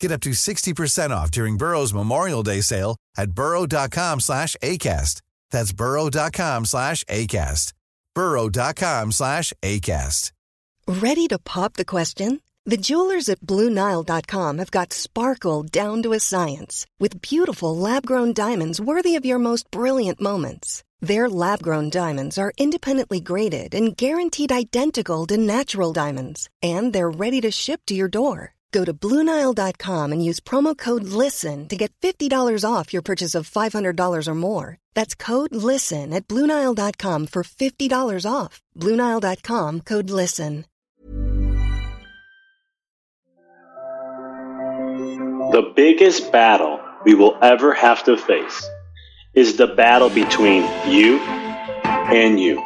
Get up to 60% off during Burrow's Memorial Day sale at burrow.com slash ACAST. That's burrow.com slash ACAST. burrow.com slash ACAST. Ready to pop the question? The jewelers at BlueNile.com have got sparkle down to a science with beautiful lab-grown diamonds worthy of your most brilliant moments. Their lab-grown diamonds are independently graded and guaranteed identical to natural diamonds, and they're ready to ship to your door. Go to Bluenile.com and use promo code LISTEN to get $50 off your purchase of $500 or more. That's code LISTEN at Bluenile.com for $50 off. Bluenile.com code LISTEN. The biggest battle we will ever have to face is the battle between you and you.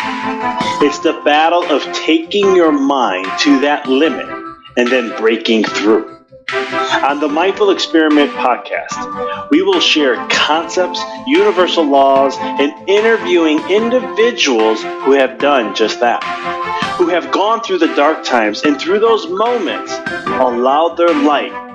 It's the battle of taking your mind to that limit and then breaking through. On the Mindful Experiment podcast, we will share concepts, universal laws, and interviewing individuals who have done just that, who have gone through the dark times and through those moments allowed their light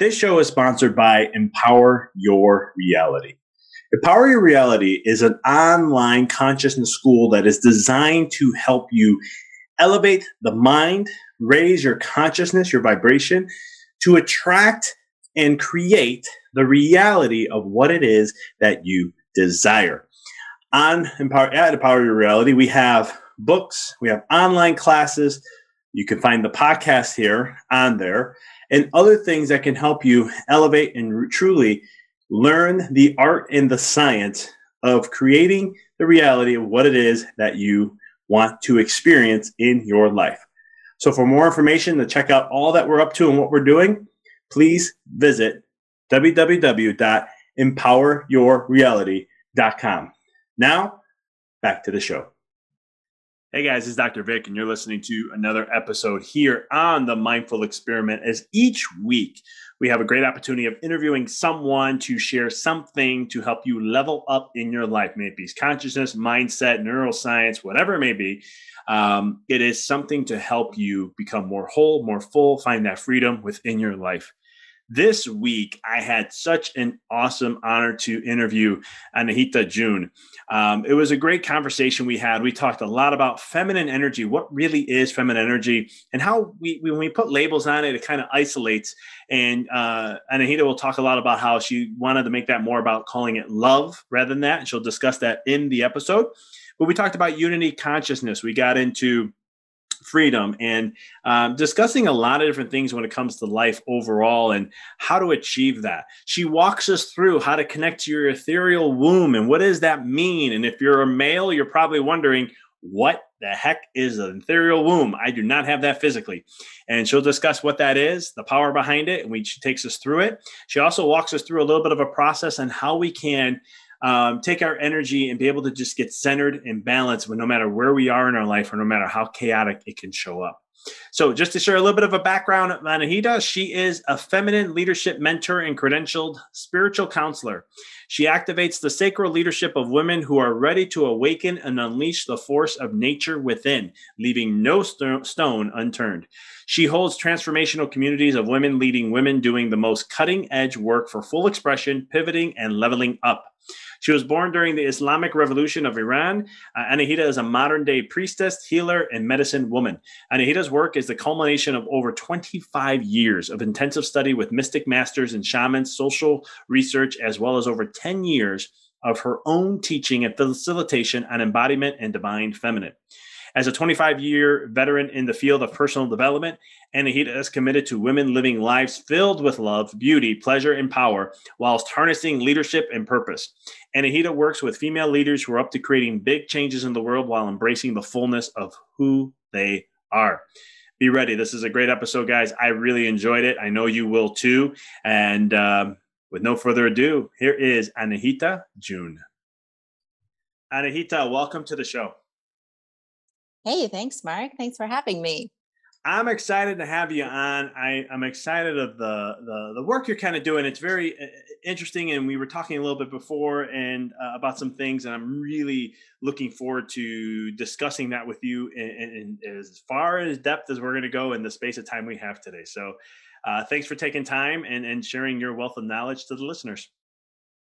This show is sponsored by Empower Your Reality. Empower Your Reality is an online consciousness school that is designed to help you elevate the mind, raise your consciousness, your vibration, to attract and create the reality of what it is that you desire. On Empower, at Empower Your Reality, we have books, we have online classes. You can find the podcast here on there and other things that can help you elevate and truly learn the art and the science of creating the reality of what it is that you want to experience in your life. So, for more information to check out all that we're up to and what we're doing, please visit www.empoweryourreality.com. Now, back to the show. Hey guys, is Dr. Vic, and you're listening to another episode here on the Mindful Experiment. As each week, we have a great opportunity of interviewing someone to share something to help you level up in your life. Maybe it's consciousness, mindset, neuroscience, whatever it may be. Um, it is something to help you become more whole, more full, find that freedom within your life. This week, I had such an awesome honor to interview Anahita Joon. Um, it was a great conversation we had. We talked a lot about feminine energy, what really is feminine energy, and how we, when we put labels on it, it kind of isolates. And uh, Anahita will talk a lot about how she wanted to make that more about calling it love rather than that. And she'll discuss that in the episode. But we talked about unity consciousness. We got into freedom and um, discussing a lot of different things when it comes to life overall and how to achieve that. She walks us through how to connect to your ethereal womb and what does that mean. And if you're a male, you're probably wondering, what the heck is an ethereal womb? I do not have that physically. And she'll discuss what that is, the power behind it, and we, she takes us through it. She also walks us through a little bit of a process on how we can um, take our energy and be able to just get centered and balanced when no matter where we are in our life or no matter how chaotic it can show up. So, just to share a little bit of a background on Anahita, she is a feminine leadership mentor and credentialed spiritual counselor. She activates the sacred leadership of women who are ready to awaken and unleash the force of nature within, leaving no st- stone unturned. She holds transformational communities of women leading women doing the most cutting edge work for full expression, pivoting, and leveling up. She was born during the Islamic Revolution of Iran. Uh, Anahita is a modern day priestess, healer, and medicine woman. Anahita's work is the culmination of over 25 years of intensive study with mystic masters and shamans, social research, as well as over 10 years of her own teaching and facilitation on embodiment and divine feminine. As a 25 year veteran in the field of personal development, Anahita is committed to women living lives filled with love, beauty, pleasure, and power, whilst harnessing leadership and purpose. Anahita works with female leaders who are up to creating big changes in the world while embracing the fullness of who they are. Be ready. This is a great episode, guys. I really enjoyed it. I know you will too. And um, with no further ado, here is Anahita Joon. Anahita, welcome to the show. Hey, thanks, Mark. Thanks for having me. I'm excited to have you on. I, am excited of the, the, the work you're kind of doing. It's very uh, interesting, and we were talking a little bit before and uh, about some things, and I'm really looking forward to discussing that with you in, in, in as far as depth as we're going to go in the space of time we have today. So, uh, thanks for taking time and, and sharing your wealth of knowledge to the listeners.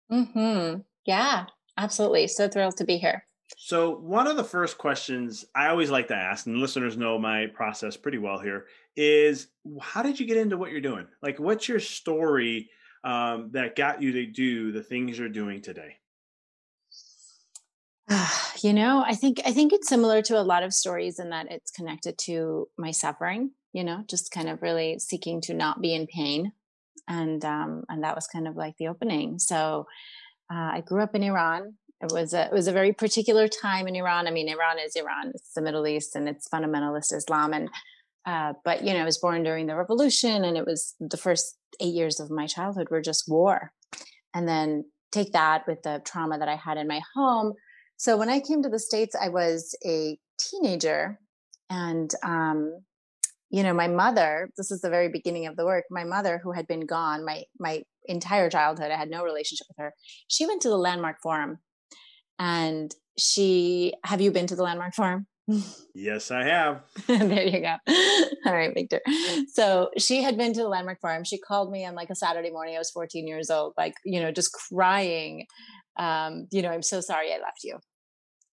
Hmm. Yeah. Absolutely. So thrilled to be here. So, one of the first questions I always like to ask, and listeners know my process pretty well here, is how did you get into what you're doing? Like, what's your story um, that got you to do the things you're doing today? you know, I think I think it's similar to a lot of stories in that it's connected to my suffering. You know, just kind of really seeking to not be in pain, and um, and that was kind of like the opening. So, uh, I grew up in Iran it was a it was a very particular time in Iran. I mean, Iran is Iran; it's the Middle East, and it's fundamentalist Islam. And uh, but you know, I was born during the revolution, and it was the first eight years of my childhood were just war. And then take that with the trauma that I had in my home. So when I came to the states, I was a teenager, and um, you know, my mother. This is the very beginning of the work. My mother, who had been gone my my entire childhood, I had no relationship with her. She went to the Landmark Forum and she have you been to the Landmark Forum? Yes i have. There you go. All right victor. So she had been to the Landmark Forum. She called me on like a saturday morning. I was 14 years old like you know just crying. Um you know i'm so sorry i left you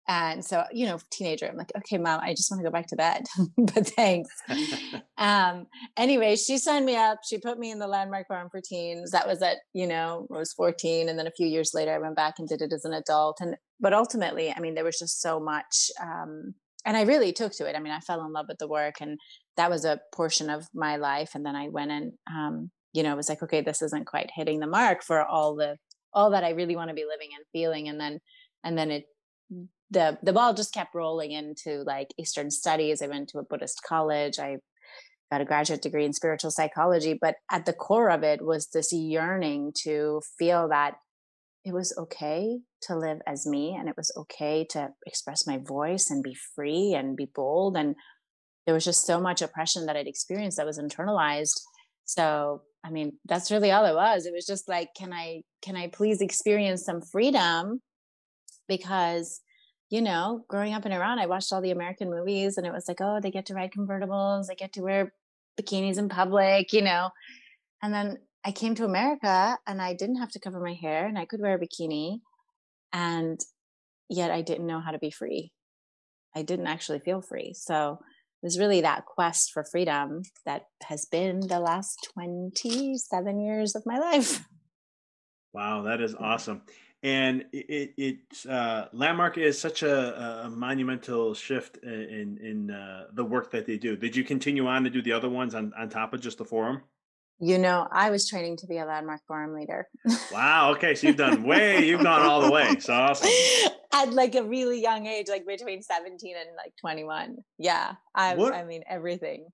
and so, you know, teenager, I'm like, okay, mom, I just want to go back to bed, but thanks. um, anyway, she signed me up. She put me in the Landmark Forum for Teens. That was at, you know, I was 14. And then a few years later, I went back and did it as an adult. And, but ultimately, I mean, there was just so much. Um, and I really took to it. I mean, I fell in love with the work and that was a portion of my life. And then I went and, um, you know, it was like, okay, this isn't quite hitting the mark for all the, all that I really want to be living and feeling. And then, and then it the the ball just kept rolling into like Eastern studies. I went to a Buddhist college. I got a graduate degree in spiritual psychology, but at the core of it was this yearning to feel that it was okay to live as me and it was okay to express my voice and be free and be bold and there was just so much oppression that I'd experienced that was internalized. So, I mean, that's really all it was. It was just like, can I, can I please experience some freedom? Because you know, growing up in Iran, I watched all the American movies and it was like, oh, they get to ride convertibles, they get to wear bikinis in public, you know. And then I came to America and I didn't have to cover my hair and I could wear a bikini. And yet I didn't know how to be free. I didn't actually feel free. So it was really that quest for freedom that has been the last 27 years of my life. Wow, that is awesome and it, it uh, landmark is such a, a monumental shift in in uh, the work that they do did you continue on to do the other ones on, on top of just the forum You know, I was training to be a landmark forum leader. wow. Okay. So you've done way, you've gone all the way. So awesome. At like a really young age, like between 17 and like 21. Yeah. I, what, I mean, everything.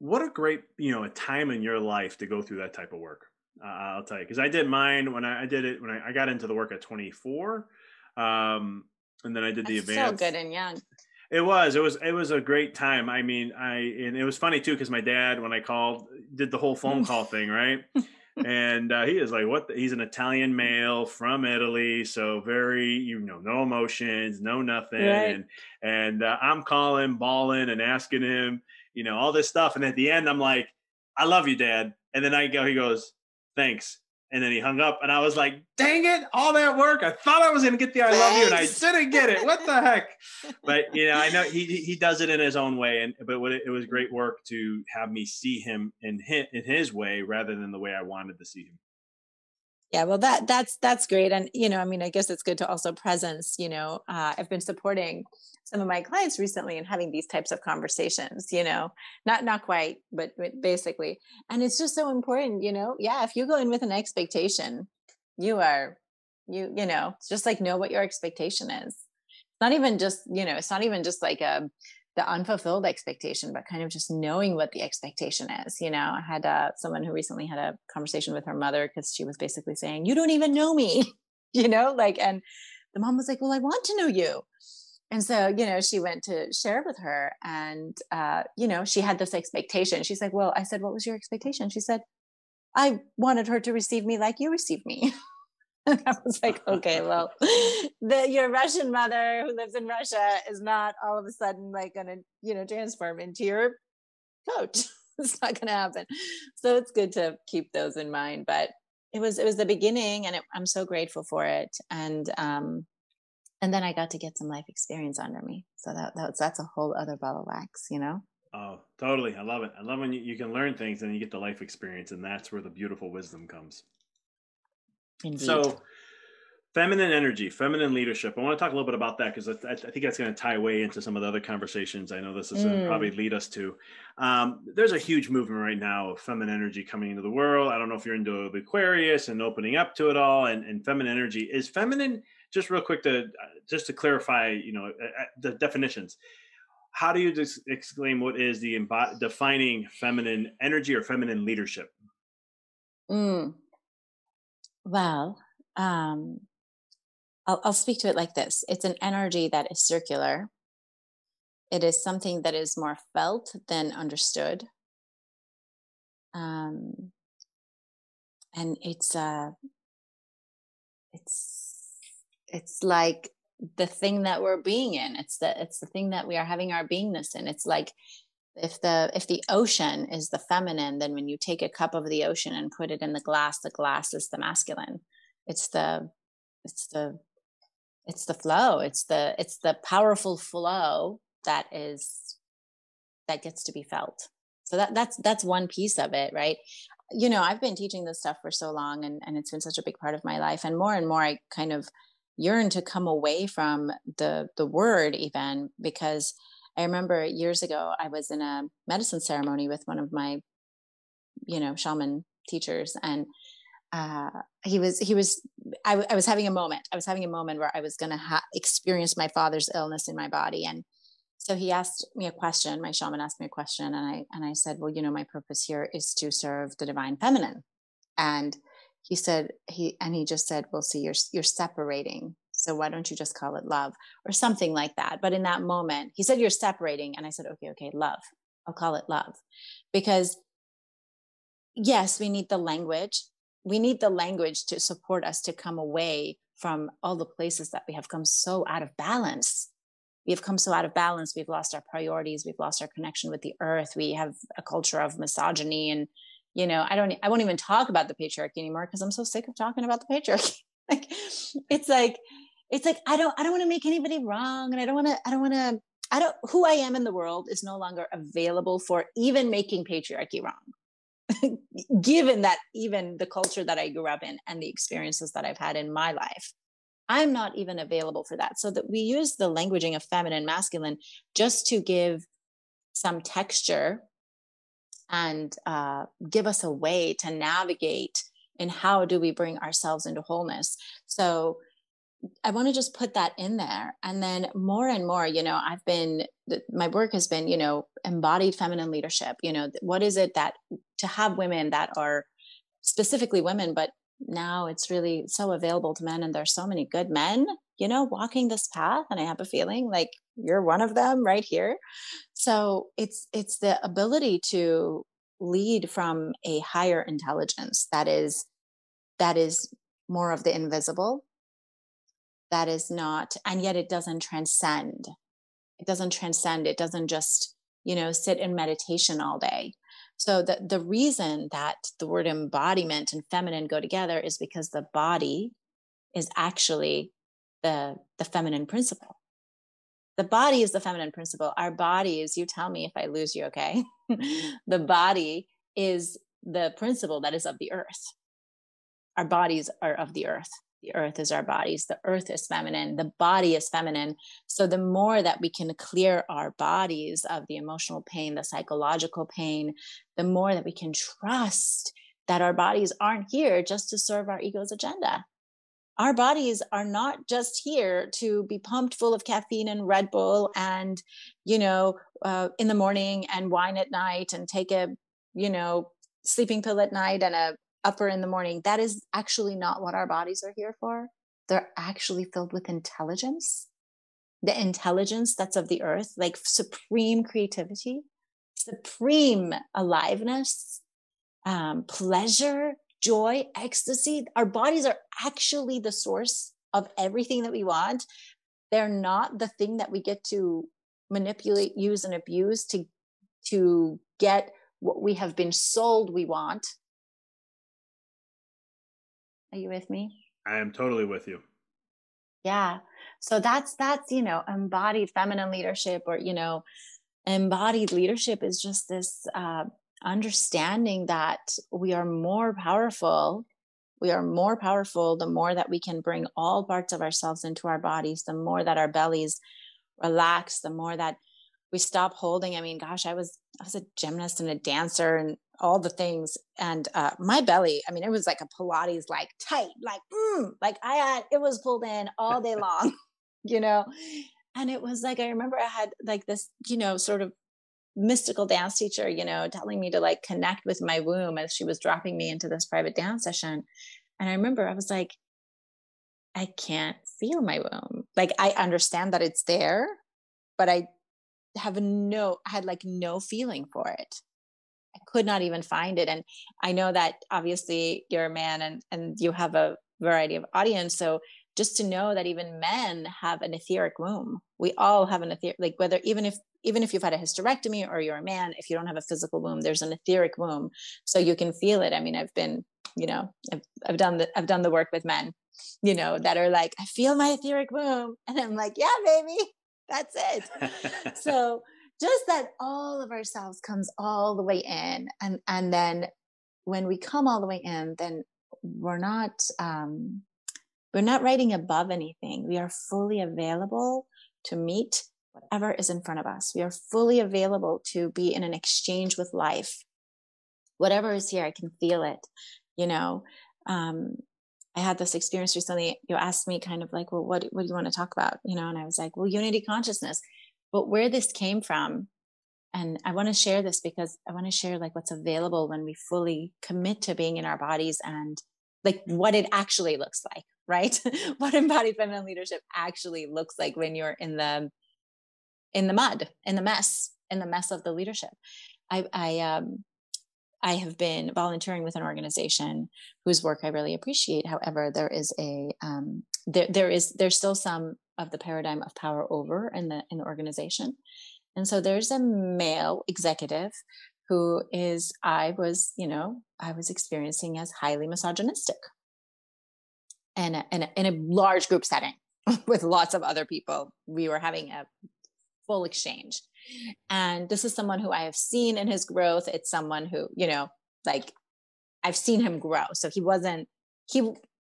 What a great, you know, a time in your life to go through that type of work. Uh, I'll tell you, because I did mine when I, I, did it when I, I got into the work at 24. Um, and then I did the advanced. So good and young. It was. It was. It was a great time. I mean, I and it was funny too because my dad, when I called, did the whole phone call thing, right? and uh, he is like, "What?" The, he's an Italian male from Italy, so very, you know, no emotions, no nothing, right. and and uh, I'm calling, bawling, and asking him, you know, all this stuff, and at the end, I'm like, "I love you, Dad," and then I go, he goes, "Thanks," And then he hung up, and I was like, "Dang it! All that work! I thought I was going to get the I love you, and I didn't get it. What the heck?" But you know, I know he he does it in his own way, and but it, it was great work to have me see him in his, in his way rather than the way I wanted to see him yeah well that that's that's great and you know i mean i guess it's good to also presence you know uh, i've been supporting some of my clients recently and having these types of conversations you know not not quite but, basically and it's just so important you know yeah if you go in with an expectation you are you you know just like know what your expectation is. It's not even just you know it's not even just like a the unfulfilled expectation, but kind of just knowing what the expectation is. You know, I had uh, someone who recently had a conversation with her mother because she was basically saying, "You don't even know me," you know, like, and the mom was like, "Well, I want to know you." And so, you know, she went to share with her, and uh, you know, she had this expectation. She's like, "Well," I said, "What was your expectation?" She said, "I wanted her to receive me like you received me." I was like, okay, well, the, your Russian mother who lives in Russia is not all of a sudden like going to, you know, transform into your coach. it's not going to happen. So it's good to keep those in mind. But it was it was the beginning, and it, I'm so grateful for it. And um, and then I got to get some life experience under me. So that that's that's a whole other ball of wax, you know. Oh, totally. I love it. I love when you, you can learn things and you get the life experience, and that's where the beautiful wisdom comes. Indeed. So, feminine energy, feminine leadership. I want to talk a little bit about that because I, I, think that's going to tie way into some of the other conversations. I know this is mm. probably lead us to. Um, there's a huge movement right now of feminine energy coming into the world. I don't know if you're into Aquarius and opening up to it all. And, and feminine energy is feminine. Just real quick to just to clarify, you know, the definitions. How do you just exclaim what is the defining feminine energy or feminine leadership? Mm. Well, um, I'll, I'll speak to it like this. It's an energy that is circular, it is something that is more felt than understood. Um, and it's uh it's it's like the thing that we're being in. It's the it's the thing that we are having our beingness in. It's like if the if the ocean is the feminine then when you take a cup of the ocean and put it in the glass the glass is the masculine. It's the it's the it's the flow. It's the it's the powerful flow that is that gets to be felt. So that that's that's one piece of it right? You know i've been teaching this stuff for so long and and it's been such a big part of my life and more and more i kind of yearn to come away from the the word even because I remember years ago, I was in a medicine ceremony with one of my, you know, shaman teachers, and uh, he was he was I, I was having a moment. I was having a moment where I was going to ha- experience my father's illness in my body, and so he asked me a question. My shaman asked me a question, and I and I said, well, you know, my purpose here is to serve the divine feminine, and he said he and he just said, well, see, you're you're separating so why don't you just call it love or something like that? But in that moment, he said, You're separating. And I said, Okay, okay, love. I'll call it love. Because yes, we need the language. We need the language to support us to come away from all the places that we have come so out of balance. We have come so out of balance. We've lost our priorities. We've lost our connection with the earth. We have a culture of misogyny and you know i don't i won't even talk about the patriarchy anymore because i'm so sick of talking about the patriarchy like it's like it's like i don't i don't want to make anybody wrong and i don't want to i don't want to i don't who i am in the world is no longer available for even making patriarchy wrong. Given that even the culture that i grew up in and the experiences that i've had in my life i'm not even available for that. So that we use the languaging of feminine masculine just to give some texture and uh, give us a way to navigate in how do we bring ourselves into wholeness. So i want to just put that in there and then more and more you know i've been my work has been you know embodied feminine leadership you know what is it that to have women that are specifically women but now it's really so available to men and there's so many good men you know walking this path and i have a feeling like you're one of them right here. So it's it's the ability to lead from a higher intelligence that is that is more of the invisible that is not and yet it doesn't transcend. It doesn't transcend. It doesn't just you know sit in meditation all day. So the, the reason that the word embodiment and feminine go together is because the body is actually the the feminine principle. The body is the feminine principle. Our body is you tell me if i lose you okay? The body is the principle that is of the earth. Our bodies are of the earth the earth is our bodies the earth is feminine the body is feminine. So the more that we can clear our bodies of the emotional pain the psychological pain the more that we can trust that our bodies aren't here just to serve our ego's agenda. Our bodies are not just here to be pumped full of caffeine and red bull and you know uh, in the morning and wine at night and take a you know sleeping pill at night and a upper in the morning that is actually not what our bodies are here for. They're actually filled with intelligence. The intelligence that's of the earth like supreme creativity supreme aliveness um, pleasure joy ecstasy. Our bodies are actually the source of everything that we want. They're not the thing that we get to manipulate use and abuse to to get what we have been sold we want are you with me? I am totally with you. Yeah. So that's that's, you know, embodied feminine leadership or, you know, embodied leadership is just this uh, understanding that we are more powerful we are more powerful the more that we can bring all parts of ourselves into our bodies the more that our bellies relax the more that we stop holding i mean gosh i was i was a gymnast and a dancer and all the things and uh, my belly i mean it was like a pilates like tight like mm, like i had it was pulled in all day long you know? And it was like i remember i had like this you know sort of mystical dance teacher you know telling me to like connect with my womb as she was dropping me into this private dance session. And i remember i was like i can't feel my womb. Like i understand that it's there but i have no I had like no feeling for it I could not even find it. And I know that obviously you're a man and, and you have a variety of audience. So just to know that even men have an etheric womb. We all have an etheric, like whether even if even if you've had a hysterectomy or you're a man, if you don't have a physical womb, there's an etheric womb, so you can feel it. I mean, I've been, you know, I've, I've done the I've done the work with men, you know, that are like, I feel my etheric womb, and I'm like, yeah, baby, that's it. so just that all of ourselves comes all the way in and and then when we come all the way in then we're not um we're not writing above anything we are fully available to meet whatever is in front of us we are fully available to be in an exchange with life whatever is here i can feel it you know um I had this experience recently. You asked me kind of like, well, what, what do you want to talk about? You know, and I was like, well, unity consciousness. But where this came from, and I want to share this because I want to share like what's available when we fully commit to being in our bodies and like what it actually looks like, right? what embodied feminine leadership actually looks like when you're in the in the mud, in the mess, in the mess of the leadership. I, I um I have been volunteering with an organization whose work I really appreciate. However, there is a um, there there is there's still some of the paradigm of power over in the in the organization, and so there's a male executive who is I was you know I was experiencing as highly misogynistic, and in, in a large group setting with lots of other people, we were having a full exchange and this is someone who I have seen in his growth. It's someone who, you know, like I've seen him grow. So he wasn't, he,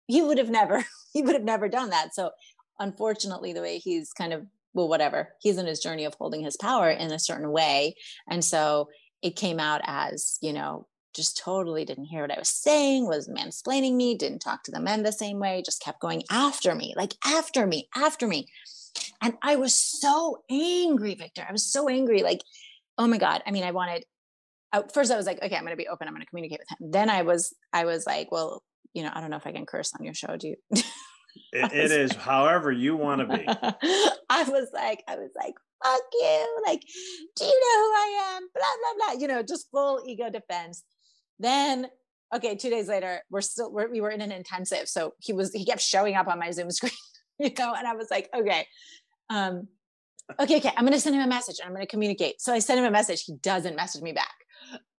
he would have never, he would have never done that. So unfortunately, the way he's kind of, well, whatever, he's in his journey of holding his power in a certain way. And so it came out as, you know, just totally didn't hear what I was saying, was mansplaining me, didn't talk to the men the same way, just kept going after me, like after me, after me. And I was so angry, Victor. I was so angry. Like, oh my God. I mean, I wanted, first I was like, okay, I'm going to be open. I'm going to communicate with him. Then I was, I was like, well, you know, I don't know if I can curse on your show. Do you? it, it is however you want to be. I was like, I was like, fuck you. Like, do you know who I am? Blah, blah, blah. You know, just full ego defense. Then, okay, two days later, we're still, we're, we were in an intensive. So he was, he kept showing up on my Zoom screen, you know, and I was like, okay, um, okay, okay, I'm going to send him a message and I'm going to communicate. So I send him a message. He doesn't message me back.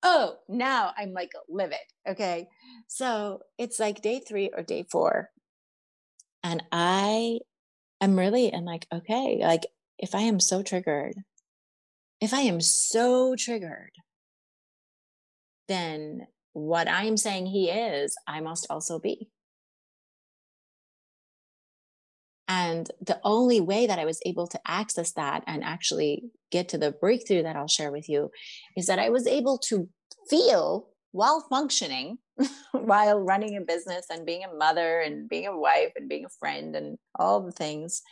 Oh, now I'm like livid. Okay. So it's like day three or day four. And I am really, and like, okay, like if I am so triggered, if I am so triggered, then what I'm saying he is, I must also be. And the only way that I was able to access that and actually get to the breakthrough that I'll share with you is that I was able to feel while functioning, while running a business and being a mother and being a wife and being a friend and all the things,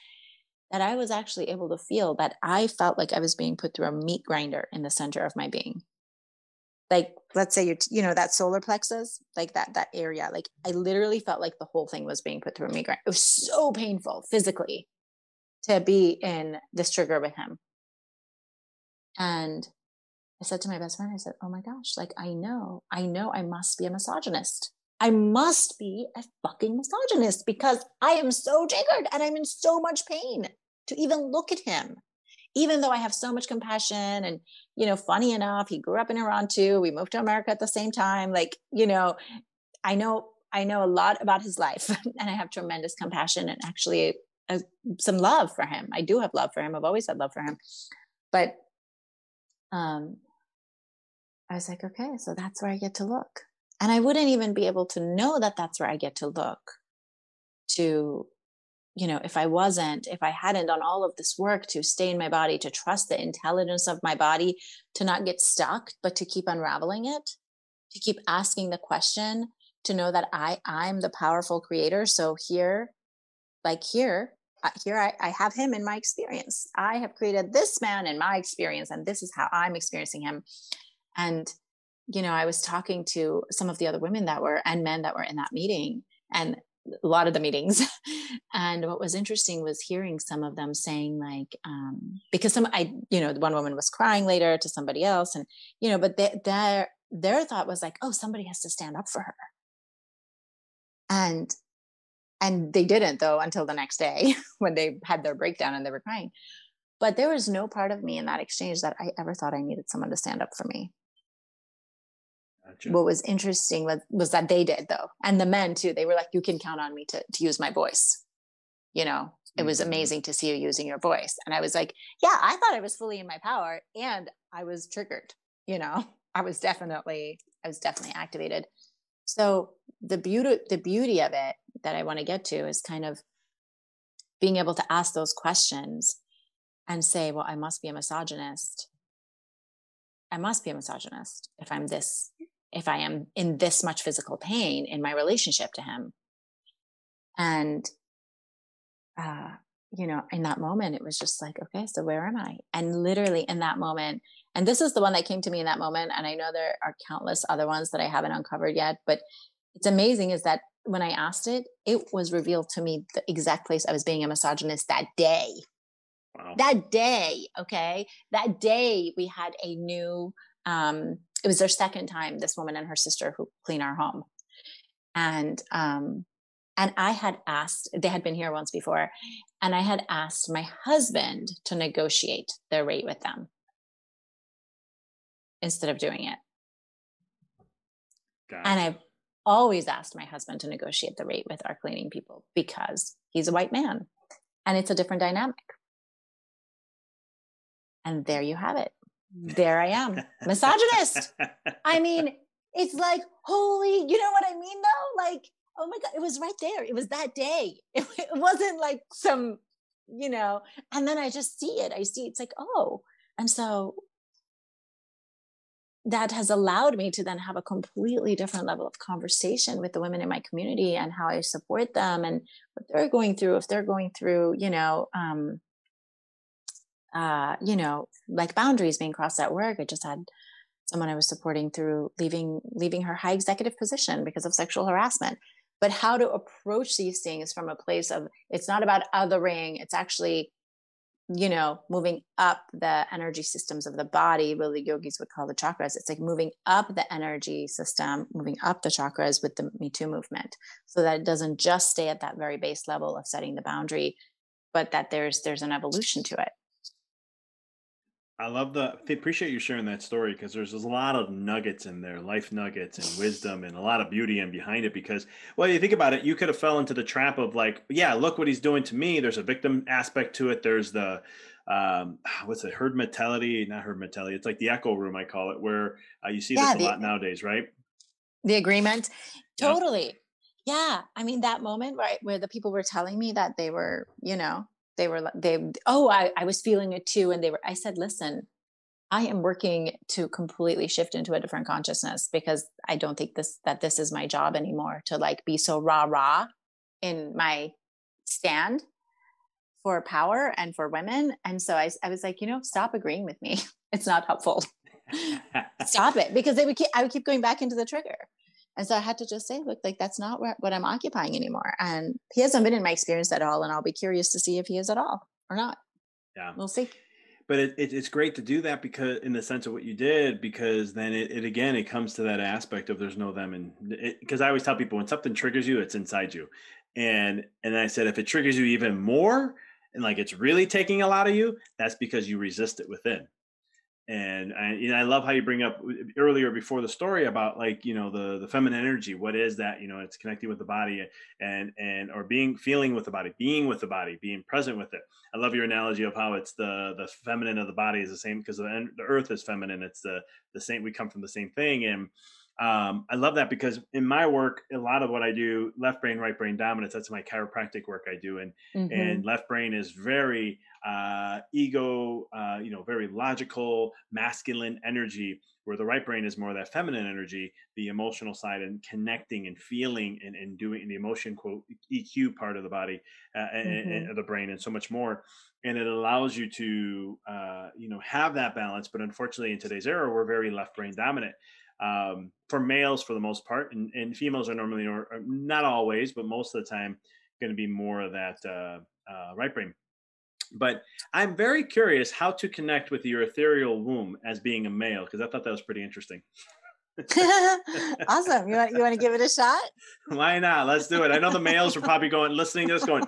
that I was actually able to feel that I felt like I was being put through a meat grinder in the center of my being like let's say you're, you know that solar plexus like that that area like i literally felt like the whole thing was being put through a meat grinder. it was so painful physically to be in this trigger with him and i said to my best friend i said oh my gosh like i know i know i must be a misogynist i must be a fucking misogynist because i am so triggered and i'm in so much pain to even look at him even though I have so much compassion and, you know, funny enough, he grew up in Iran too. We moved to America at the same time. Like, you know, I know, I know a lot about his life and I have tremendous compassion and actually uh, some love for him. I do have love for him. I've always had love for him. But, um, I was like, okay, so that's where I get to look. And I wouldn't even be able to know that that's where I get to look to you know, if I wasn't, if I hadn't done all of this work to stay in my body, to trust the intelligence of my body, to not get stuck, but to keep unraveling it, to keep asking the question, to know that I, I'm the powerful creator. So here, like here, uh, here I, I have him in my experience. I have created this man in my experience, and this is how I'm experiencing him. And, you know, I was talking to some of the other women that were and men that were in that meeting, and a lot of the meetings. And what was interesting was hearing some of them saying like um, because some i you know one woman was crying later to somebody else and you know but they, their their thought was like oh somebody has to stand up for her. And and they didn't though until the next day when they had their breakdown and they were crying. But there was no part of me in that exchange that i ever thought i needed someone to stand up for me Gotcha. What was interesting was, was that they did though. And the men too, they were like, you can count on me to, to use my voice. You know, it mm-hmm. was amazing to see you using your voice. And I was like, yeah, I thought I was fully in my power and I was triggered, you know, I was definitely, I was definitely activated. So the beauty, the beauty of it that I want to get to is kind of being able to ask those questions and say, well, I must be a misogynist. I must be a misogynist if I'm this if I am in this much physical pain in my relationship to him. And, uh, you know, in that moment, it was just like, okay, so where am I? And literally in that moment, and this is the one that came to me in that moment. And I know there are countless other ones that I haven't uncovered yet, but it's amazing is that when I asked it, it was revealed to me the exact place I was being a misogynist that day. Wow. That day, okay, that day we had a new um, it was their second time this woman and her sister who clean our home. And um and i had asked they had been here once before and i had asked my husband to negotiate their rate with them instead of doing it. Gotcha. and i've always asked my husband to negotiate the rate with our cleaning people because he's a white man and it's a different dynamic. And there you have it there I am, misogynist. I mean, it's like, holy, you know what I mean though? Like, oh my God, it was right there. It was that day. It, it wasn't like some, you know, and then I just see it. I see it's like, oh. And so that has allowed me to then have a completely different level of conversation with the women in my community and how I support them and what they're going through. If they're going through, you know, um, uh, you know, like boundaries being crossed at work. I just had someone I was supporting through leaving leaving her high executive position because of sexual harassment. But how to approach these things from a place of it's not about othering, it's actually you know, moving up the energy systems of the body, what the yogis would call the chakras. It's like moving up the energy system, moving up the chakras with the Me Too movement, so that it doesn't just stay at that very base level of setting the boundary, but that there's there's an evolution to it. I love the appreciate you sharing that story because there's, there's a lot of nuggets in there, life nuggets and wisdom and a lot of beauty in behind it. Because well, you think about it, you could have fell into the trap of like, yeah, look what he's doing to me. There's a victim aspect to it. There's the um, what's it, herd mentality? Not herd mentality. It's like the echo room, I call it, where uh, you see yeah, this a the, lot nowadays, right? The agreement, totally. Yep. Yeah, I mean that moment, right, where the people were telling me that they were, you know, they were they oh I, I was feeling it too and they were i said listen i am working to completely shift into a different consciousness because i don't think this that this is my job anymore to like be so rah rah in my stand for power and for women. And so I, I was like you know stop agreeing with me. It's not helpful. Stop it because they would keep, i would keep going back into the trigger and so I had to just say, look, like that's not what, I'm occupying anymore. And he hasn't been in my experience at all. And I'll be curious to see if he is at all or not. Yeah. We'll see. But it, it, it's great to do that because, in the sense of what you did, because then it, it again, it comes to that aspect of there's no them. And because I always tell people when something triggers you, it's inside you. And, and I said, if it triggers you even more and like it's really taking a lot of you, that's because you resist it within and I, know, I love how you bring up earlier before the story about like you know the the feminine energy. What is that? You know it's connecting with the body and and or being feeling with the body being with the body being present with it. I love your analogy of how it's the the feminine of the body is the same because the, the earth is feminine. It's the the same we come from the same thing. And um, I love that because in my work, a lot of what I do, left brain, right brain dominance, that's my chiropractic work I do. And, mm-hmm. and left brain is very uh, ego, uh, you know, very logical, masculine energy, where the right brain is more of that feminine energy, the emotional side and connecting and feeling and, and doing the emotion quote EQ part of the body uh, mm-hmm. and, and, the brain and so much more. And it allows you to, uh, you know, have that balance. But unfortunately, in today's era, we're very left brain dominant um, for males for the most part, and, and females are normally or not always, but most of the time going to be more of that uh, uh, right brain. But I'm very curious how to connect with your ethereal womb as being a male because I thought that was pretty interesting. awesome. You want you want to give it a shot? Why not? Let's do it. I know the males are probably going listening to this going,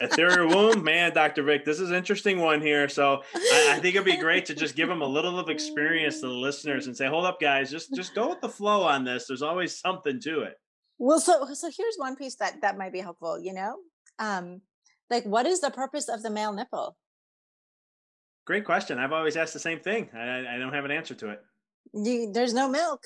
ethereal womb, man, Dr. Vic, this is an interesting one here. So I, I, think it'd be great to just give them a little of experience to the listeners and say, hold up, guys, just just go with the flow on this. There's always something to it. Well, so so here's one piece that that might be helpful, you know? Um, like what is the purpose of the male nipple? Great question. I've always asked the same thing. I, I don't have an answer to it you, there's no milk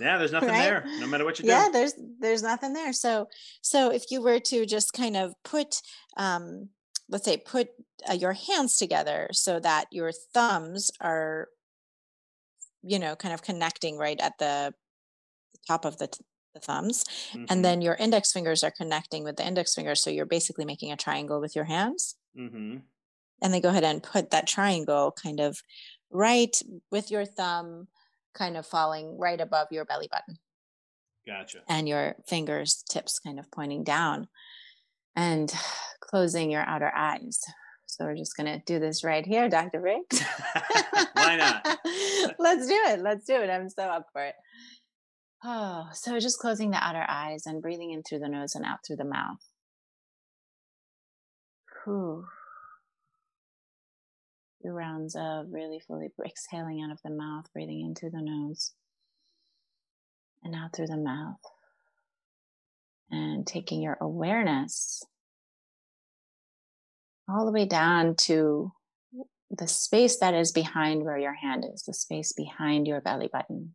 yeah there's nothing right? there no matter what you do yeah there's there's nothing there so so if you were to just kind of put um let's say put uh, your hands together so that your thumbs are you know kind of connecting right at the top of the, t- the thumbs mm-hmm. and then your index fingers are connecting with the index fingers so you're basically making a triangle with your hands mm-hmm. and then go ahead and put that triangle kind of right with your thumb kind of falling right above your belly button. Gotcha. And your fingers tips kind of pointing down and closing your outer eyes. So we're just going to do this right here, Dr. Vic. Why not? Let's do it. Let's do it. I'm so up for it. Oh, so just closing the outer eyes and breathing in through the nose and out through the mouth. Whew few rounds of really fully exhaling out of the mouth, breathing into the nose and out through the mouth. And taking your awareness all the way down to the space that is behind where your hand is, the space behind your belly button.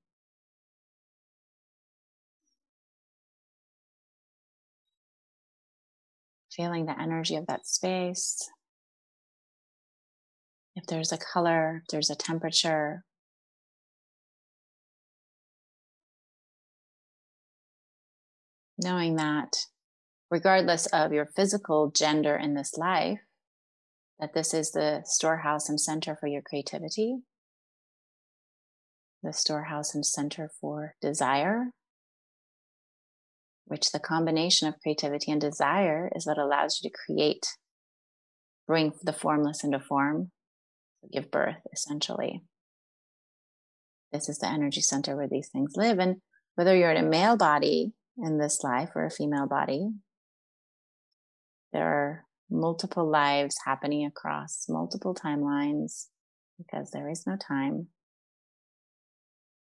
feeling the energy of that space. If there's a color, if there's a temperature. Knowing that, regardless of your physical gender in this life, that this is the storehouse and center for your creativity, the storehouse and center for desire, which the combination of creativity and desire is what allows you to create, bring the formless into form, give birth, essentially. This is the energy center where these things live. And whether you're in a male body in this life or a female body, there are multiple lives happening across multiple timelines because there is no time.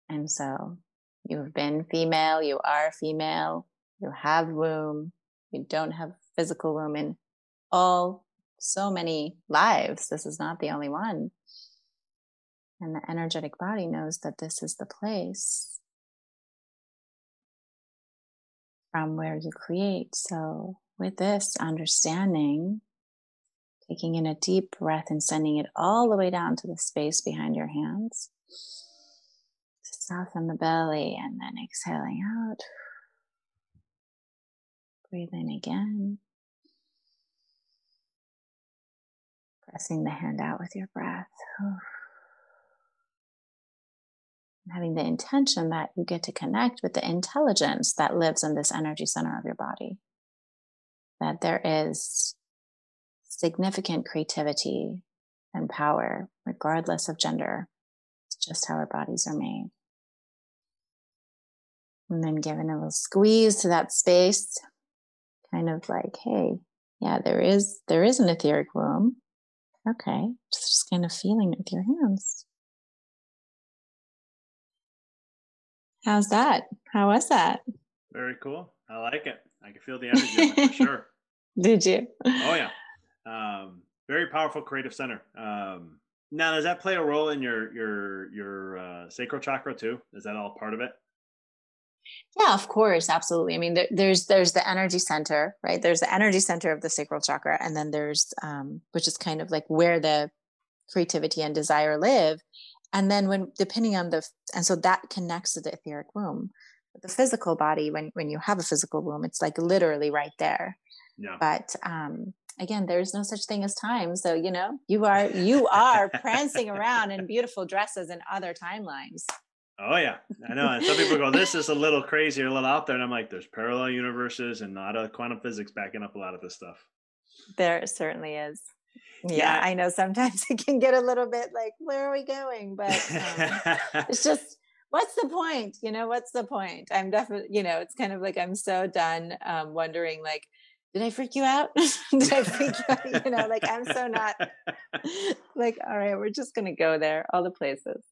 And so you've been female, you are female, you have womb, you don't have physical womb in all so many lives. This is not the only one. And the energetic body knows that this is the place from where you create. So, with this understanding, taking in a deep breath and sending it all the way down to the space behind your hands, soften the belly, and then exhaling out. Breathe in again. Pressing the hand out with your breath having the intention that you get to connect with the intelligence that lives in this energy center of your body. That there is significant creativity and power, regardless of gender. It's just how our bodies are made. And then giving a little squeeze to that space, kind of like, hey, yeah, there is there is an etheric womb. Okay, just, just kind of feeling it with your hands. How's that? How was that? Very cool. I like it. I can feel the energy for sure. Did you? Oh yeah. Um, very powerful creative center. Um, now, does that play a role in your your your uh, sacral chakra too? Is that all part of it? Yeah, of course, absolutely. I mean, there, there's there's the energy center, right? There's the energy center of the sacral chakra, and then there's um, which is kind of like where the creativity and desire live, and then when depending on the and so that connects to the etheric womb the physical body when when you have a physical womb it's like literally right there yeah. but um again there's no such thing as time so you know you are you are prancing around in beautiful dresses in other timelines oh yeah i know and some people go this is a little crazy or a little out there and i'm like there's parallel universes and not a quantum physics backing up a lot of this stuff there certainly is yeah, yeah, I know sometimes it can get a little bit like, where are we going? But um, it's just, what's the point? You know, what's the point? I'm definitely, you know, it's kind of like I'm so done um, wondering, like, did I freak you out? did I freak you out? You know, like I'm so not like, all right, we're just going to go there, all the places.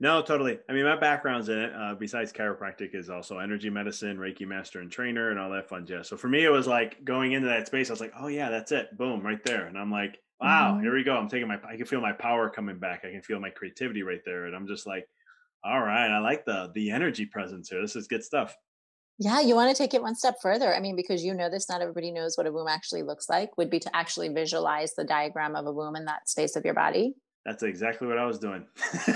No, totally. I mean, my background's in it. Uh, besides chiropractic, is also energy medicine, Reiki master and trainer, and all that fun jazz. So for me, it was like going into that space. I was like, oh yeah, that's it, boom, right there. And I'm like, wow, mm-hmm. here we go. I'm taking my, I can feel my power coming back. I can feel my creativity right there. And I'm just like, all right, I like the, the energy presence here. This is good stuff. Yeah, you want to take it one step further. I mean, because you know this, not everybody knows what a womb actually looks like, would be to actually visualize the diagram of a womb in that space of your body. That's exactly what I was doing.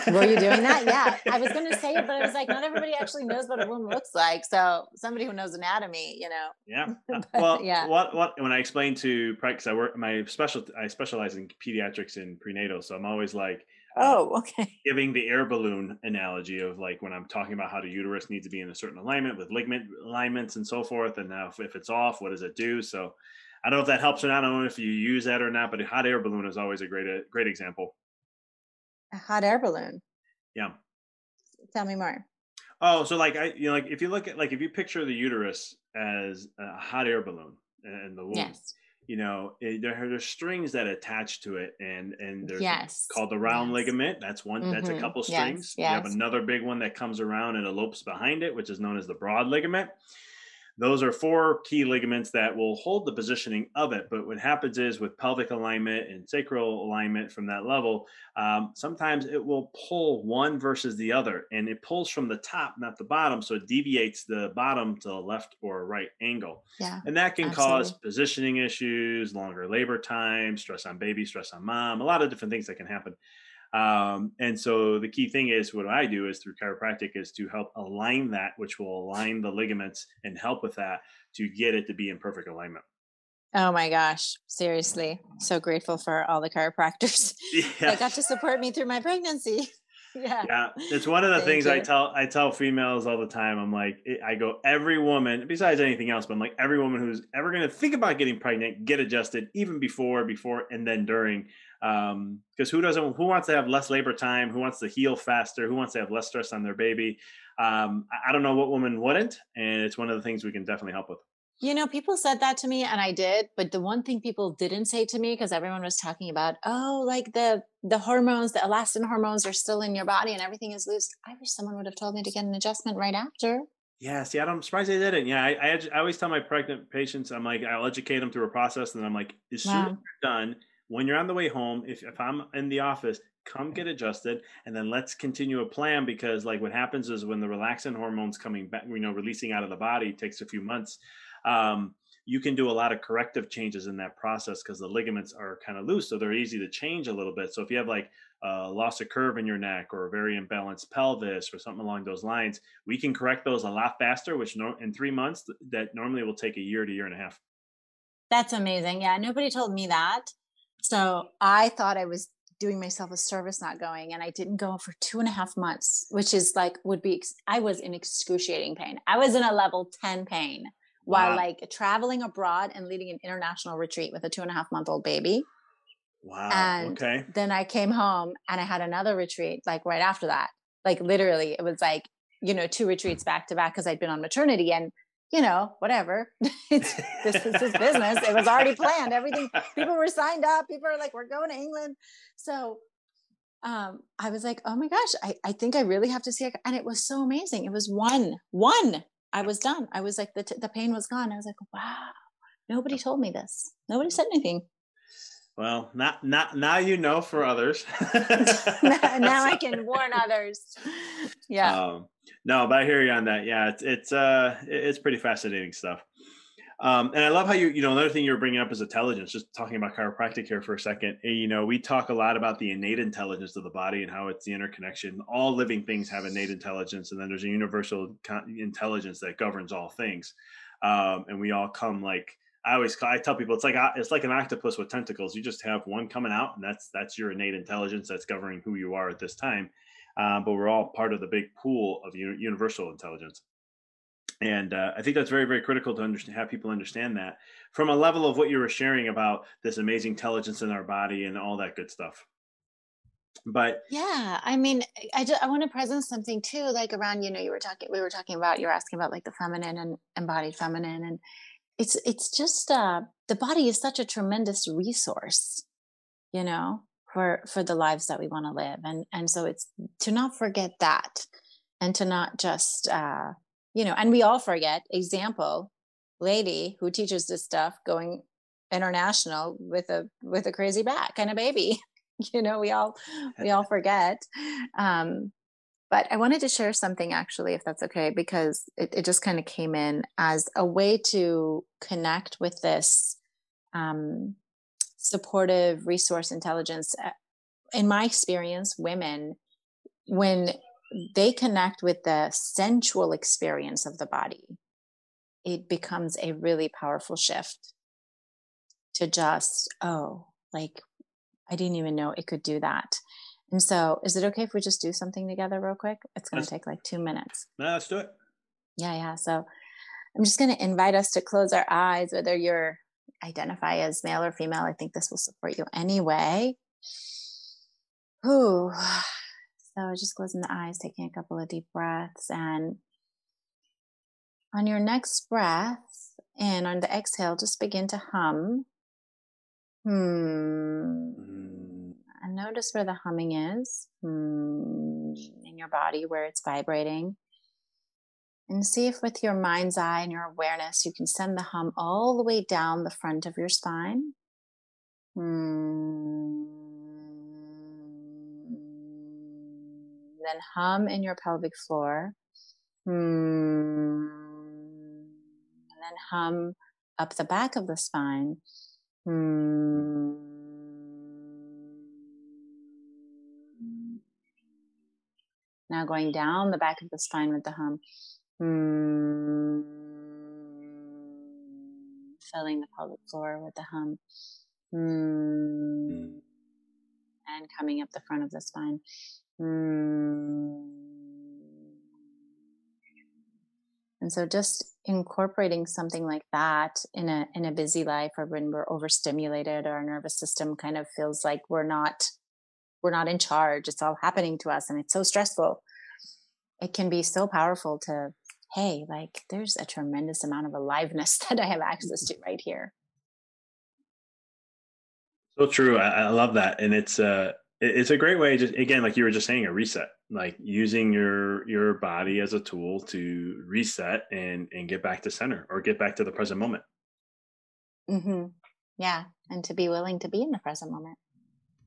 Were you doing that? Yeah. I was going to say it, but I was like, not everybody actually knows what a womb looks like. So somebody who knows anatomy, you know. Yeah. Uh, but, well, yeah. What, what, when I explain to, because I work, my special, I specialize in pediatrics and prenatal. So I'm always like, uh, oh, okay. Giving the air balloon analogy of like when I'm talking about how the uterus needs to be in a certain alignment with ligament alignments and so forth. And now if, if it's off, what does it do? So I don't know if that helps or not. I don't know if you use that or not, but a hot air balloon is always a great, a great example. A hot air balloon. Yeah. Tell me more. Oh, so like I, you know, like if you look at like if you picture the uterus as a hot air balloon and the womb, yes. you know, it, there there's strings that attach to it, and and there's yes. called the round yes. ligament. That's one. Mm-hmm. That's a mm-hmm. couple strings. Yes. You have another big one that comes around and elopes behind it, which is known as the broad ligament. Those are four key ligaments that will hold the positioning of it. But what happens is with pelvic alignment and sacral alignment from that level, um, sometimes it will pull one versus the other, and it pulls from the top, not the bottom. So it deviates the bottom to the left or right angle. Yeah, and that can absolutely. cause positioning issues, longer labor time, stress on baby, stress on mom, a lot of different things that can happen. Um, and so the key thing is what I do is through chiropractic is to help align that, which will align the ligaments and help with that to get it to be in perfect alignment. Oh my gosh, seriously. So grateful for all the chiropractors yeah. that got to support me through my pregnancy. yeah. Yeah. It's one of the Thank things you. I tell I tell females all the time. I'm like I go every woman besides anything else, but I'm like every woman who's ever going to think about getting pregnant, get adjusted even before, before and then during um because who doesn't who wants to have less labor time, who wants to heal faster, who wants to have less stress on their baby. Um I, I don't know what woman wouldn't and it's one of the things we can definitely help with. You know, people said that to me and I did, but the one thing people didn't say to me because everyone was talking about, oh, like the the hormones, the relaxin hormones are still in your body and everything is loose. I wish someone would have told me to get an adjustment right after. Yeah, see, I'm surprised they didn't. Yeah, I, I, I always tell my pregnant patients, I'm like, I'll educate them through a process, and I'm like, as soon wow. as you're done, when you're on the way home, if if I'm in the office, come get adjusted, and then let's continue a plan because, like, what happens is when the relaxin hormones coming back, you know, releasing out of the body takes a few months um, you can do a lot of corrective changes in that process because the ligaments are kind of loose, so they're easy to change a little bit. So if you have like a loss of curve in your neck or a very imbalanced pelvis or something along those lines, we can correct those a lot faster, which no, in three months that normally will take a year to year and a half. That's amazing. Yeah, nobody told me that. So I thought I was doing myself a service not going and i didn't go for two and a half months which is like would be i was in excruciating pain i was in a level 10 pain while wow. like traveling abroad and leading an international retreat with a two and a half month old baby. Wow. And okay. Then I came home and I had another retreat like right after that. Like literally, it was like, you know, two retreats back to back because I'd been on maternity and, you know, whatever. it's this is his business. It was already planned. Everything, people were signed up. People are like, we're going to England. So um, I was like, oh my gosh, I, I think I really have to see it. And it was so amazing. It was one, one I was done. I was like, the, t- the pain was gone. I was like, wow, nobody told me this. Nobody said anything. Well, not, not, now you know for others. now I can warn others. Yeah. Um, no, but I hear you on that. Yeah. It's, it's, uh, it's pretty fascinating stuff. Um, and I love how you, you know, another thing you're bringing up is intelligence. Just talking about chiropractic here for a second. You know, we talk a lot about the innate intelligence of the body and how it's the interconnection. All living things have innate intelligence, and then there's a universal intelligence that governs all things. Um, and we all come like I always I tell people it's like it's like an octopus with tentacles. You just have one coming out, and that's that's your innate intelligence that's governing who you are at this time. Um, but we're all part of the big pool of universal intelligence and uh, I think that's very, very critical to understand, have people understand that from a level of what you were sharing about this amazing intelligence in our body and all that good stuff. But yeah, I mean, I just, I want to present something too, like around, you know, you were talking, we were talking about, you're asking about like the feminine and embodied feminine. And it's, it's just, uh, the body is such a tremendous resource, you know, for, for the lives that we want to live. And, and so it's to not forget that and to not just, uh, you know, and we all forget. Example, lady who teaches this stuff going international with a with a crazy back and a baby. you know, we all we all forget. Um, but I wanted to share something actually, if that's okay, because it, it just kind of came in as a way to connect with this um, supportive resource intelligence. Uh, in my experience, women, when they connect with the sensual experience of the body, it becomes a really powerful shift to just, oh, like I didn't even know it could do that. And so, is it okay if we just do something together real quick? It's going to take like two minutes. No, let's do it. Yeah, yeah. So, I'm just going to invite us to close our eyes, whether you're identify as male or female. I think this will support you anyway. Ooh, so just closing the eyes, taking a couple of deep breaths. And on your next breath and on the exhale, just begin to hum. Hmm. And notice where the humming is hmm. in your body, where it's vibrating. And see if with your mind's eye and your awareness, you can send the hum all the way down the front of your spine. Hmm. then hum in your pelvic floor. Hmm. And then hum up the back of the spine. Now going down the back of the spine with the hum. Mm. Filling the pelvic floor with the hum. Mm. And coming up the front of the spine. Mm. And so just incorporating something like that in a in a busy life or when we're overstimulated or our nervous system kind of feels like we're not we're not in charge it's all happening to us and it's so stressful. It can be so powerful to hey like there's a tremendous amount of aliveness that i have access to right here. So true i, I love that and it's uh it's a great way just again like you were just saying a reset like using your your body as a tool to reset and and get back to center or get back to the present moment. Mm-hmm. yeah and to be willing to be in the present moment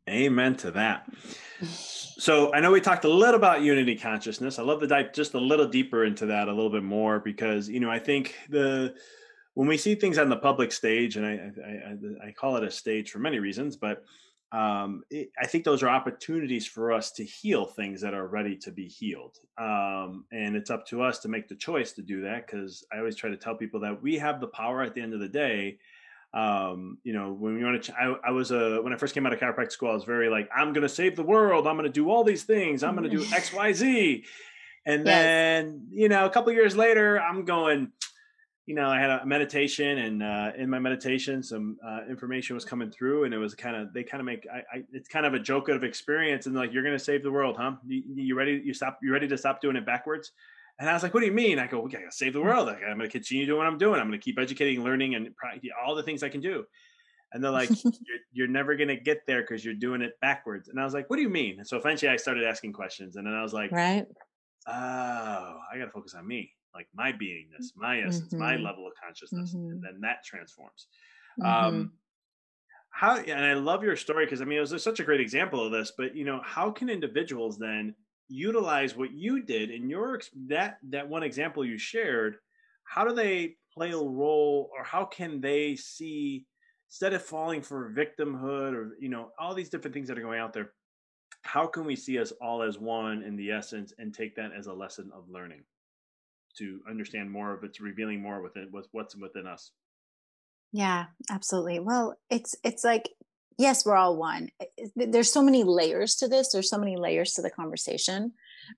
amen to that so i know we talked a little about unity consciousness i love to dive just a little deeper into that a little bit more because you know i think the when we see things on the public stage and i i, I call it a stage for many reasons but um, it, I think those are opportunities for us to heal things that are ready to be healed. Um, and it's up to us to make the choice to do that because I always try to tell people that we have the power at the end of the day. Um, you know, when we want to, ch- I, I, was a, when I first came out of chiropractic school, I was very like, I'm going to save the world. I'm going to do all these things. I'm going to do X, Y, Z. And yes. then, you know, a couple years later, I'm going, you know, I had a meditation, and uh, in my meditation, some uh, information was coming through, and it was kind of they kind of make I, I, it's kind of a joke of experience, and like you're gonna save the world, huh? You, you ready? You stop? You ready to stop doing it backwards? And I was like, "What do you mean?" I go, "We gotta save the world. Like, I'm gonna continue doing what I'm doing. I'm gonna keep educating, learning, and all the things I can do." And they're like, you're, you're, never going to get there because you're doing it backwards. And I was like, what do you mean? And so eventually I started asking questions. And then I was like, right. Oh, I got to focus on me like my beingness, my essence, mm-hmm. my level of consciousness, mm-hmm. and then that transforms. Mm-hmm. Um, how and I love your story because I mean it was such a great example of this. But you know, how can individuals then utilize what you did in your that that one example you shared? How do they play a role, or how can they see instead of falling for victimhood or you know all these different things that are going out there? How can we see us all as one in the essence and take that as a lesson of learning? to understand more of it's revealing more within what's within us yeah absolutely well it's it's like yes we're all one. There's so many layers to this. There's so many layers to the conversation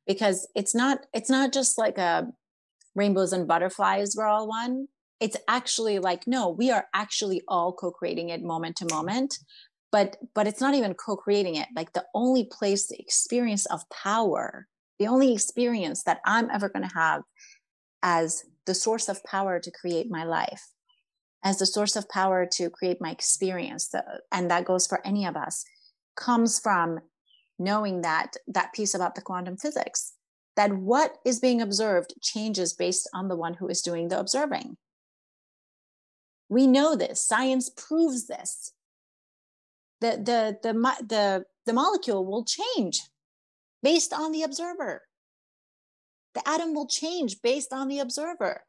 because it's not it's not just like a rainbows and butterflies we're all one. It's actually like no we are actually all co-creating it moment to moment but but it's not even co-creating it. Like the only place the experience of power the only experience that i'm ever going to have as the source of power to create my life, as the source of power to create my experience. And that goes for any of us, comes from knowing that that piece about the quantum physics that what is being observed changes based on the one who is doing the observing. We know this. Science proves this. The, the, the, the, the molecule will change based on the observer the atom will change based on the observer.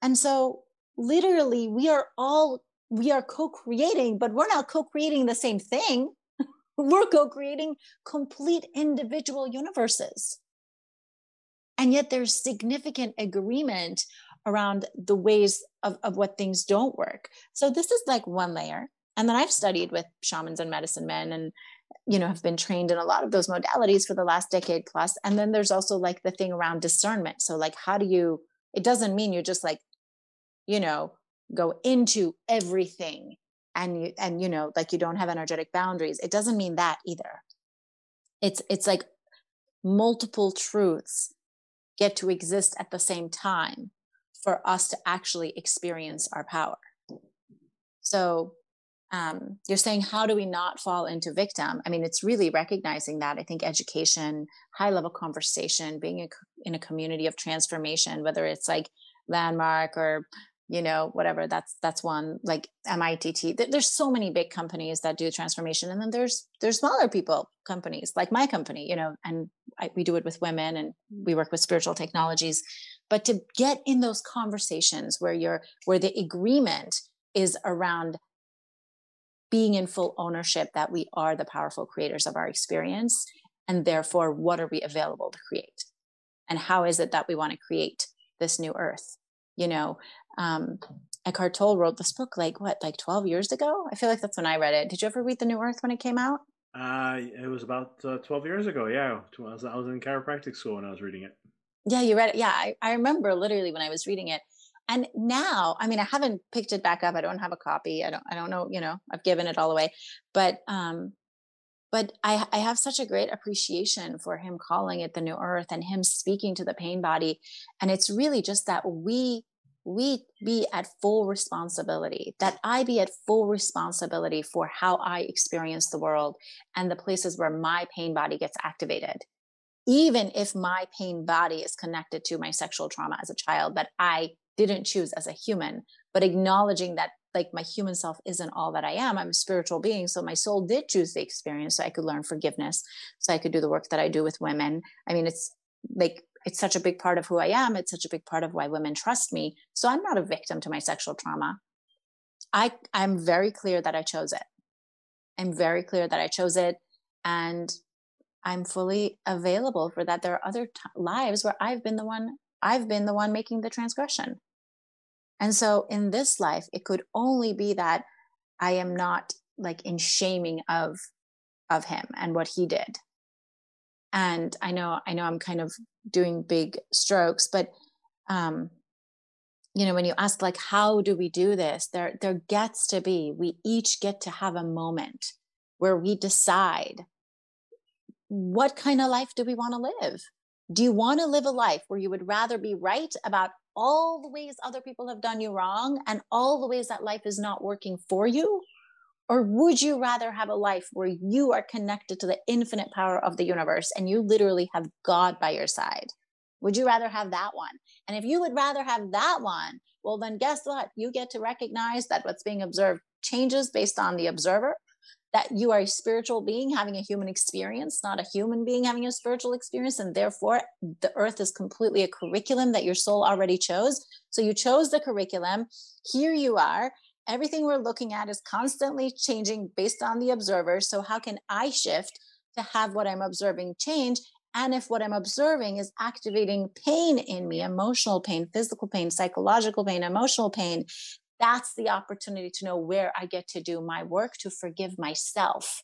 And so literally we are all we are co-creating, but we're not co-creating the same thing. we're co-creating complete individual universes. And yet there's significant agreement around the ways of, of what things don't work. So this is like one layer. And then I've studied with shamans and medicine men and you know have been trained in a lot of those modalities for the last decade plus and then there's also like the thing around discernment so like how do you it doesn't mean you just like you know go into everything and you and you know like you don't have energetic boundaries it doesn't mean that either. It's it's like multiple truths get to exist at the same time for us to actually experience our power. So um, you're saying how do we not fall into victim? I mean it's really recognizing that. I think education high level conversation being a, in a community of transformation whether it's like landmark or you know whatever that's that's one like mitt there's so many big companies that do transformation and then there's there's smaller people companies like my company you know and I, we do it with women and we work with spiritual technologies but to get in those conversations where you're where the agreement is around being in full ownership that we are the powerful creators of our experience And therefore, what are we available to create? And how is it that we want to create this new earth? You know, um, Eckhart Tolle wrote this book like what, like 12 years ago? I feel like that's when I read it. Did you ever read The New Earth when it came out? Uh, it was about uh, 12 years ago. Yeah. I was, I was in chiropractic school when I was reading it. Yeah, you read it. Yeah. I, I remember literally when I was reading it. And now, I mean, I haven't picked it back up. I don't have a copy. I don't, I don't know, you know, I've given it all away, but, um, but I, I have such a great appreciation for him calling it the new earth and him speaking to the pain body. And it's really just that we we be at full responsibility, that I be at full responsibility for how I experience the world and the places where my pain body gets activated. Even if my pain body is connected to my sexual trauma as a child that I didn't choose as a human, but acknowledging that like my human self isn't all that I am. I'm a spiritual being. So my soul did choose the experience so I could learn forgiveness, so I could do the work that I do with women. I mean, it's like it's such a big part of who I am. It's such a big part of why women trust me. So I'm not a victim to my sexual trauma. I, I'm very clear that I chose it. I'm very clear that I chose it. And I'm fully available for that. There are other t- lives where I've been the one, I've been the one making the transgression. And so in this life, it could only be that I am not like in shaming of, of him and what he did and i know i know i'm kind of doing big strokes but um you know when you ask like how do we do this? There there gets to be we each get to have a moment where we decide what kind of life do we want to live? Do you want to live a life where you would rather be right about all the ways other people have done you wrong and all the ways that life is not working for you or would you rather have a life where you are connected to the infinite power of the universe and you literally have God by your side? Would you rather have that one? And if you would rather have that one, well, then guess what? You get to recognize that what's being observed changes based on the observer, that you are a spiritual being having a human experience, not a human being having a spiritual experience. And therefore, the earth is completely a curriculum that your soul already chose. So you chose the curriculum. Here you are everything we're looking at is constantly changing based on the observer. So, how can I shift to have what I'm observing change? And if what I'm observing is activating pain in me, emotional pain, physical pain, psychological pain, emotional pain, that's the opportunity to know where I get to do my work to forgive myself,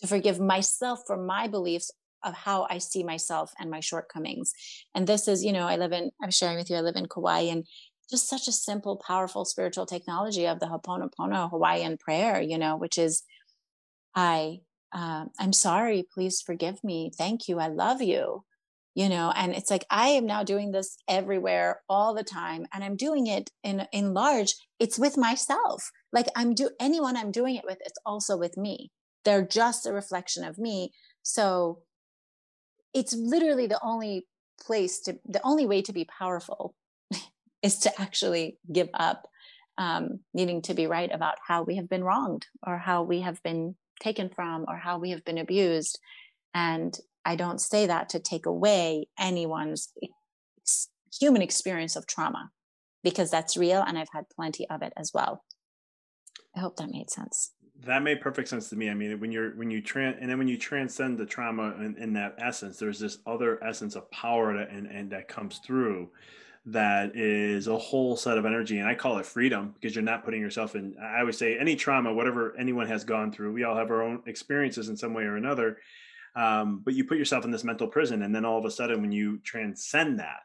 to forgive myself for my beliefs of how I see myself and my shortcomings. And this is, you know, I live in, I'm sharing with you, I live in Kauai and just such a simple, powerful spiritual technology of the Ho'oponopono Hawaiian prayer, you know, which is, I, uh, I'm sorry, please forgive me. Thank you. I love you. You know, and it's like I am now doing this everywhere all the time, and I'm doing it in in large. It's with myself. Like I'm do anyone I'm doing it with, it's also with me. They're just a reflection of me. So it's literally the only place to the only way to be powerful is to actually give up um, needing to be right about how we have been wronged or how we have been taken from or how we have been abused. And I don't say that to take away anyone's human experience of trauma because that's real and I've had plenty of it as well. I hope that made sense. That made perfect sense to me. I mean, when you're when you trans and then when you transcend the trauma in, in that essence, there's this other essence of power that and, and that comes through that is a whole set of energy and i call it freedom because you're not putting yourself in i would say any trauma whatever anyone has gone through we all have our own experiences in some way or another um, but you put yourself in this mental prison and then all of a sudden when you transcend that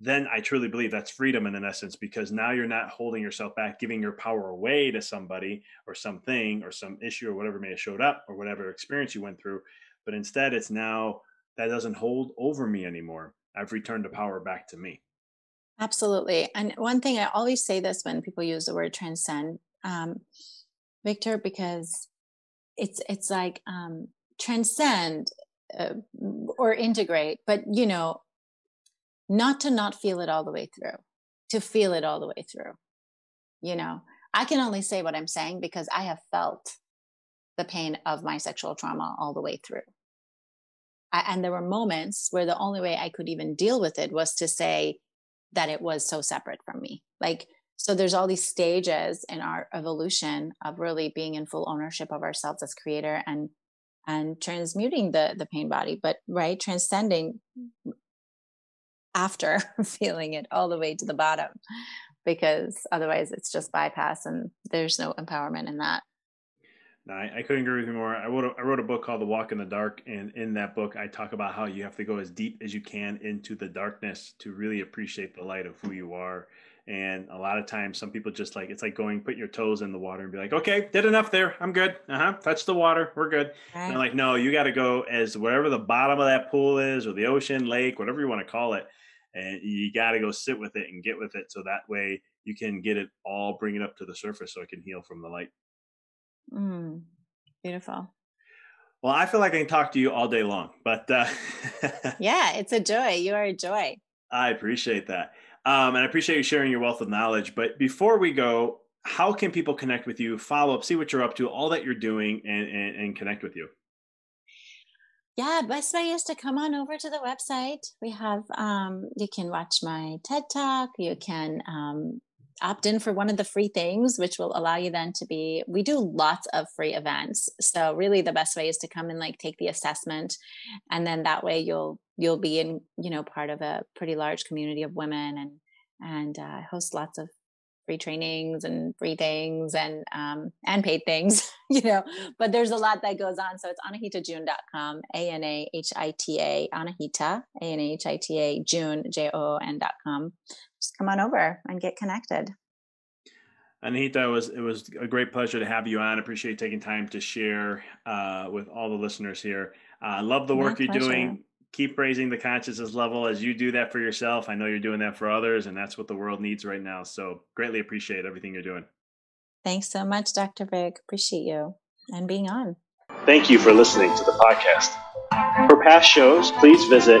then i truly believe that's freedom in an essence because now you're not holding yourself back giving your power away to somebody or something or some issue or whatever may have showed up or whatever experience you went through but instead it's now that doesn't hold over me anymore. I've returned the power back to me Absolutely. And one thing I always say this when people use the word transcend, um, Victor, because it's it's like um, transcend uh, or integrate, but you know, not to not feel it all the way through, to feel it all the way through. You know, I can only say what I'm saying because I have felt the pain of my sexual trauma all the way through. I, and there were moments where the only way I could even deal with it was to say, that it was so separate from me. Like, so there's all these stages in our evolution of really being in full ownership of ourselves as creator and and transmuting the the pain body but right transcending after feeling it all the way to the bottom because otherwise it's just bypass and there's no empowerment in that I, I, couldn't agree with you more. I wrote, a, I wrote a book called The Walk in the Dark, and in that book, I talk about how you have to go as deep as you can into the darkness to really appreciate the light of who you are. And a lot of times, some people just like it's like going put your toes in the water and be like, "Okay, did enough there. I'm good. Uh huh. Touch the water. We're good." Right. And like, no, you got to go as wherever the bottom of that pool is, or the ocean, lake, whatever you want to call it, and you got to go sit with it and get with it, so that way you can get it all, bring it up to the surface, so it can heal from the light. Mm, beautiful. Well, I feel like I can talk to you all day long, but uh, yeah, it's a joy. You are a joy. I appreciate that. Um, and I appreciate you sharing your wealth of knowledge. But before we go, how can people connect with you, follow up, see what you're up to, all that you're doing, and, and, and connect with you? Yeah, best way is to come on over to the website. We have, um, you can watch my TED Talk. You can um, opt in for one of the free things, which will allow you then to be. We do lots of free events, so really the best way is to come and like take the assessment, and then that way you'll you'll be in you know part of a pretty large community of women and and uh, host lots of free trainings and free things and um, and paid things you know but there's a lot that goes on so it's anahitajoon.com a-n-a-h-i-t-a anahita a-n-a-h-i-t-a Joon j-o-o-n dot com just come on over and get connected. Anita, it was it was a great pleasure to have you on. Appreciate taking time to share uh, with all the listeners here. I uh, love the work My you're pleasure. doing. Keep raising the consciousness level as you do that for yourself. I know you're doing that for others, and that's what the world needs right now. So greatly appreciate everything you're doing. Thanks so much, Dr. Vic. Appreciate you and being on. Thank you for listening to the podcast. For past shows, please visit